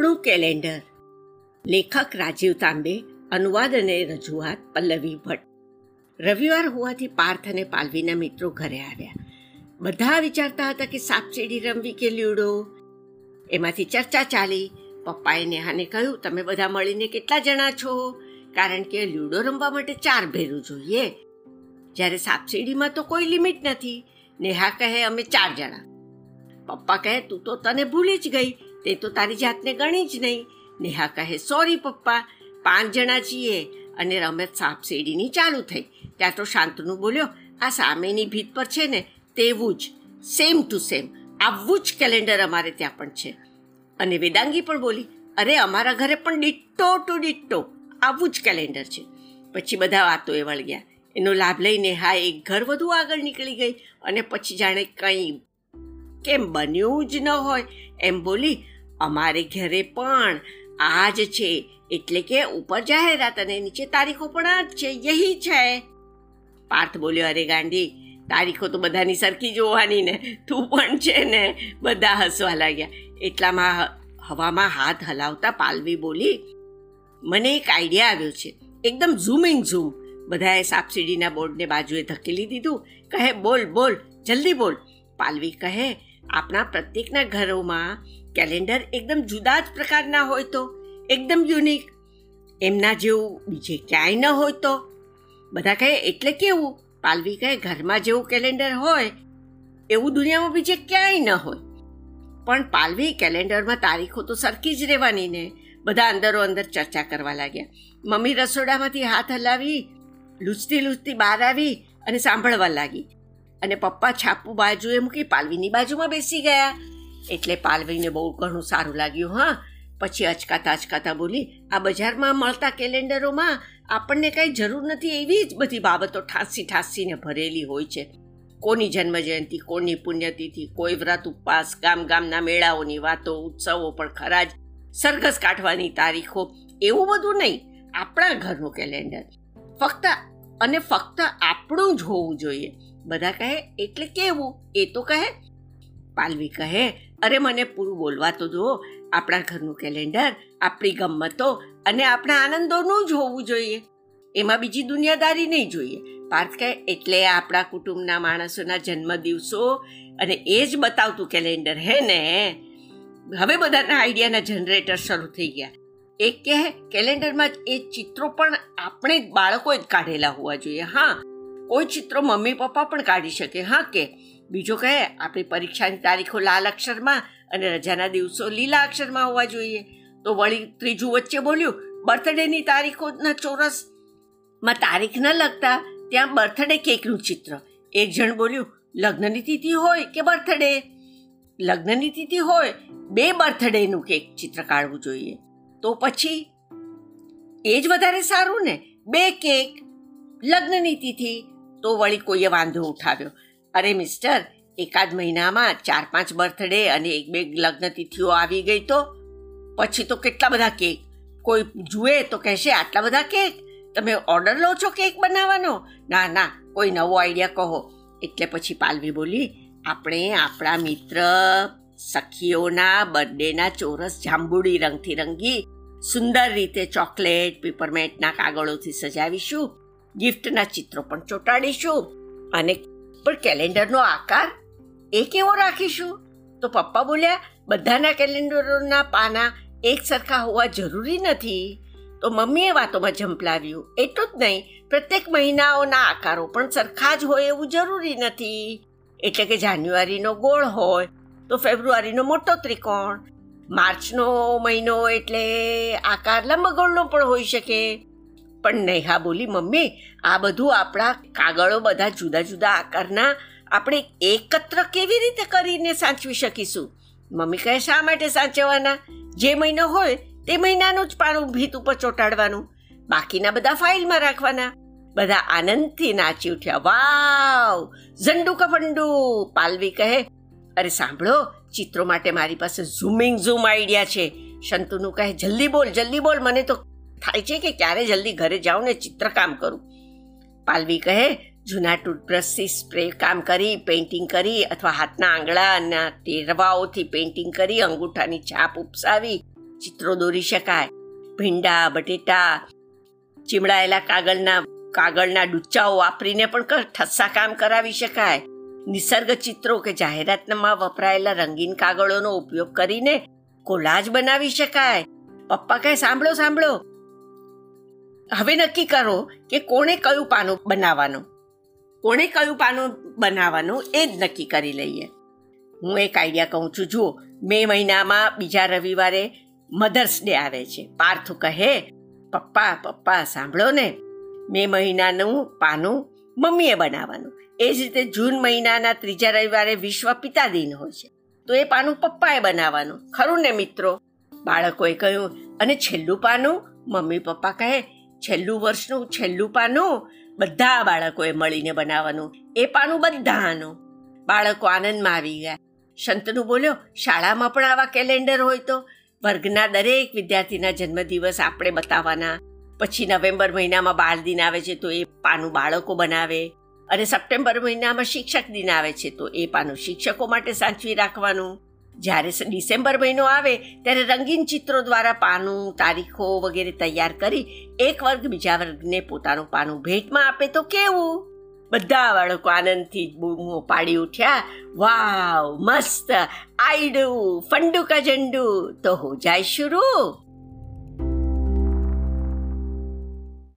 આપણું કેલેન્ડર. લેખક રાજીવ તાંબે, અનુવાદ અને રજૂઆત પલ્લવી ભટ્ટ. રવિવાર હોવાથી પાર્થ અને પાલવીના મિત્રો ઘરે આવ્યા. બધા વિચારતા હતા કે સાપસીડી રમવી કે લ્યુડો? એમાંથી ચર્ચા ચાલી. પપ્પાએ નેહાને કહ્યું, તમે બધા મળીને કેટલા જણા છો? કારણ કે લ્યુડો રમવા માટે ચાર ભેરું જોઈએ. જ્યારે સાપસીડીમાં તો કોઈ લિમિટ નથી. નેહા કહે, અમે ચાર જણા. પપ્પા કહે, તું તો તને ભૂલી જ ગઈ. તે તો તારી જાતને ગણી જ નહીં. નેહા કહે સોરી પપ્પા. પાંચ જણા છીએ અને રમત સાપ સીડીની ચાલુ થઈ. ત્યાં તો શાંતનું બોલ્યો, આ સામેની ભીત પર છે ને, તેવું જ. સેમ ટુ સેમ આવું જ કેલેન્ડર અમારે ત્યાં પણ છે. અને વેદાંગી પણ બોલી, અરે, અમારા ઘરે પણ ડિટ્ટો ટુ ડિટ્ટો આવું જ કેલેન્ડર છે. પછી બધા વાતો એ વળગ્યા. એનો લાભ લઈને હા એક ઘર વધુ આગળ નીકળી ગઈ અને પછી જાણે કંઈ કેમ બન્યું જ ન હોય? એમ બોલી, અમારે ઘરે પણ આ જ છે, એટલે કે ઉપર જાહેરાત અને નીચે તારીખો પણ આ જ છે, યહી છે. પાર્થ બોલ્યો, અરે ગાંડી તારીખો તો બધાની સરખી જોવાની ને, તું પણ છે ને, બધા હસવા લાગ્યા. એટલામાં હવામાં હાથ હલાવતા પાલવી બોલી, મને એક આઈડિયા આવ્યો છે. એકદમ ઝૂમિંગ ઝૂમ. બધાએ સાપસીડીના બોર્ડને બાજુએ ધકેલી દીધું. કહે, બોલ બોલ, જલ્દી બોલ. પાલવી કહે આપણા પ્રત્યેકના ઘરોમાં કેલેન્ડર એકદમ જુદા જ પ્રકારના હોય તો, એકદમ યુનિક. એમના જેવું બીજે ક્યાંય ન હોય તો. બધા કહે, એટલે કેવું? પાલવી કહે, ઘરમાં જેવું કેલેન્ડર હોય, એવું દુનિયામાં બીજે ક્યાંય ન હોય. પણ પાલવી કેલેન્ડરમાં તારીખો તો સરખી જ રહેવાની ને. બધા અંદરો અંદર ચર્ચા કરવા લાગ્યા. મમ્મી રસોડામાંથી હાથ હલાવી લૂંચતી લૂછતી બહાર આવી અને સાંભળવા લાગી. અને પપ્પા છાપું બાજુએ મૂકી પાલવીની બાજુમાં બેસી ગયા. એટલે પાલવીને બહુ ઘણું સારું લાગ્યું, હા. પછી અચકાતા અચકાતા બોલી, આ બજારમાં મળતા કેલેન્ડરોમાં આપણને કાંઈ જરૂર નથી એવી જ બધી બાબતો ઠાંસી ઠાંસીને ભરેલી હોય છે. કોની જન્મજયંતિ, કોની પુણ્યતિથિ, કોઈ વ્રત ઉપવાસ, ગામ ગામના મેળાઓની વાતો, ઉત્સવો પણ ખરા જ. સરઘસ કાઢવાની તારીખો, એવું બધું નહીં. આપણા ઘરનું કેલેન્ડર. ફક્ત અને ફક્ત આપણું જ હોવું જોઈએ. બધા કહે, એટલે કેવું? એ તો કહે. પાલવી કહે, અરે મને પૂરું બોલવા તો દો. આપણા ઘરનું કેલેન્ડર, આપણી ગમતો અને આપણા આનંદોનું જ હોવું જોઈએ. એમાં બીજી દુનિયાદારી નહીં જોઈએ. પાર્થ કહે, એટલે આપણા કુટુંબના માણસોના જન્મદિવસો અને એ જ બતાવતું કેલેન્ડર હે ને? હવે બધાના આઈડિયાના જનરેટર શરૂ થઈ ગયા. એક કહે, કેલેન્ડરમાં એ ચિત્રો પણ આપણે બાળકોએ જ કાઢેલા હોવા જોઈએ. હા કોઈ ચિત્રો મમ્મી પપ્પા પણ કાઢી શકે, હા કે? બીજો કહે, આપણી પરીક્ષાની તારીખો લાલ અક્ષરમાં અને રજાના દિવસો લીલા અક્ષરમાં હોવા જોઈએ. તો વળી ત્રીજું વચ્ચે બોલ્યું, બર્થડેની તારીખોના ચોરસમાં તારીખ ન લગતા ત્યાં બર્થડે કેકનું ચિત્ર. એક જણ બોલ્યું, લગ્નની તિથિ હોય કે બર્થડે? લગ્નની તિથિ હોય, બે બર્થડેનું કેક ચિત્ર કાઢવું જોઈએ. તો પછી, એ જ વધારે સારું ને, બે કેક, લગ્નની તિથિ તો વળી કોઈએ વાંધો ઉઠાવ્યો. અરે મિસ્ટર, એકાદ મહિનામાં ચાર પાંચ બર્થડે અને એક બે લગ્ન તિથિઓ આવી ગઈ તો? પછી તો કેટલા બધા કેક? કોઈ જુએ તો કહેશે આટલા બધા કેક? તમે ઓર્ડર લો છો કેક બનાવવાનો? ના ના, કોઈ નવો આઈડિયા કહો. એટલે પછી પાલવી બોલી, આપણે આપણા મિત્ર સખીઓના બર્થડેના ચોરસ જાંબુડી રંગથી રંગી સુંદર રીતે ચોકલેટ, પીપરમેન્ટના કાગળોથી સજાવીશું. ગિફ્ટના ચિત્રો પણ ચોંટાડીશું. અને પણ કેલેન્ડરનો આકાર એ કેવો રાખીશું? તો પપ્પા બોલ્યા, બધાના કેલેન્ડરોના પાના એક સરખા હોવા જરૂરી નથી. તો મમ્મીએ વાતોમાં ઝંપલાવ્યું, એટલું જ નહીં, પ્રત્યેક મહિનાઓના આકારો પણ સરખા જ હોય એવું જરૂરી નથી. એટલે કે જાન્યુઆરીનો ગોળ હોય, તો ફેબ્રુઆરીનો મોટો ત્રિકોણ. માર્ચનો મહિનો એટલે આકાર લંબગોળનો પણ હોઈ શકે. પણ નેહા બોલી, મમ્મી, આ બધું આપણા કાગળો બધા જુદા જુદા આકારના આપણે એકત્ર કેવી રીતે કરીને સાચવી શકીશું? મમ્મી કહે, શા માટે સાચવવાના? જે મહિનો હોય તે મહિનાનું જ પાણું ભીત ઉપર ચોંટાડવાનું. બાકીના બધા ફાઇલમાં રાખવાના. બધા આનંદથી નાચી ઉઠ્યા, વાવ, ઝંડુ કફંડુ. પાલવી કહે, અરે સાંભળો, ચિત્રો માટે મારી પાસે ઝૂમિંગ ઝૂમ આઈડિયા છે. શંતુનું કહે, જલ્દી બોલ જલ્દી બોલ, મને તો થાય છે કે ક્યારે જલ્દી ઘરે જાઉં ને ચિત્રકામ કરું? પાલવી કહે, જૂના ટૂથબ્રશથી સ્પ્રે કામ કરી, પેઇન્ટિંગ કરી, અથવા હાથના આંગળાના ટેરવાઓથી પેઇન્ટિંગ કરી, અંગૂઠાની છાપ ઉપસાવી, ચિત્રો દોરી શકાય. ભીંડા, બટેટા, ચીમડાયેલા કાગળના કાગળના ડુચ્ચાઓ વાપરીને પણ ઠસ્સા કામ કરાવી શકાય. નિસર્ગ ચિત્રો કે જાહેરાતમાં વપરાયેલા રંગીન કાગળોનો ઉપયોગ કરીને કોલાજ બનાવી શકાય. પપ્પા કહે, સાંભળો સાંભળો હવે નક્કી કરો કે કોણે કયું પાનું બનાવવાનું. કોણે કયું પાનું બનાવવાનું એ જ નક્કી કરી લઈએ. હું એક આઈડિયા કહું છું, જુઓ, મે મહિનામાં બીજા રવિવારે મધર્સ ડે આવે છે. પાર્થુ કહે, પપ્પા પપ્પા, સાંભળો ને, મે મહિનાનું પાનું મમ્મીએ બનાવવાનું. એ જ રીતે જૂન મહિનાના ત્રીજા રવિવારે વિશ્વ પિતા દિન હોય છે. તો એ પાનું પપ્પાએ બનાવવાનું. ખરું ને મિત્રો? બાળકોએ કહ્યું, અને છેલ્લું પાનું મમ્મી પપ્પા કહે છેલ્લું વર્ષનું, છેલ્લું પાનું બધા બાળકોએ મળીને બનાવવાનું. એ પાનું બધાનું. બાળકો આનંદમાં આવી ગયા. શંતનુ બોલ્યો, શાળામાં પણ આવા કેલેન્ડર હોય તો વર્ગના દરેક વિદ્યાર્થીના જન્મદિવસ આપણે બતાવવાના. પછી નવેમ્બર મહિનામાં બાળ દિન આવે છે તો એ પાનું બાળકો બનાવે. અને સપ્ટેમ્બર મહિનામાં શિક્ષક દિન આવે છે તો એ પાનું શિક્ષકો માટે સાચવી રાખવાનું. જ્યારે ડિસેમ્બર મહિનો આવે, ત્યારે રંગીન ચિત્રો દ્વારા પાનું, તારીખો વગેરે તૈયાર કરી એક વર્ગ બીજા વર્ગને પોતાનું પાનું ભેટમાં આપે તો કેવું? બધા બાળકો આનંદથી બૂમો પાડી ઉઠ્યા. વાવ, મસ્ત આઈડું ફંડુ કા ઝંડુ. તો હો જાય શરૂ.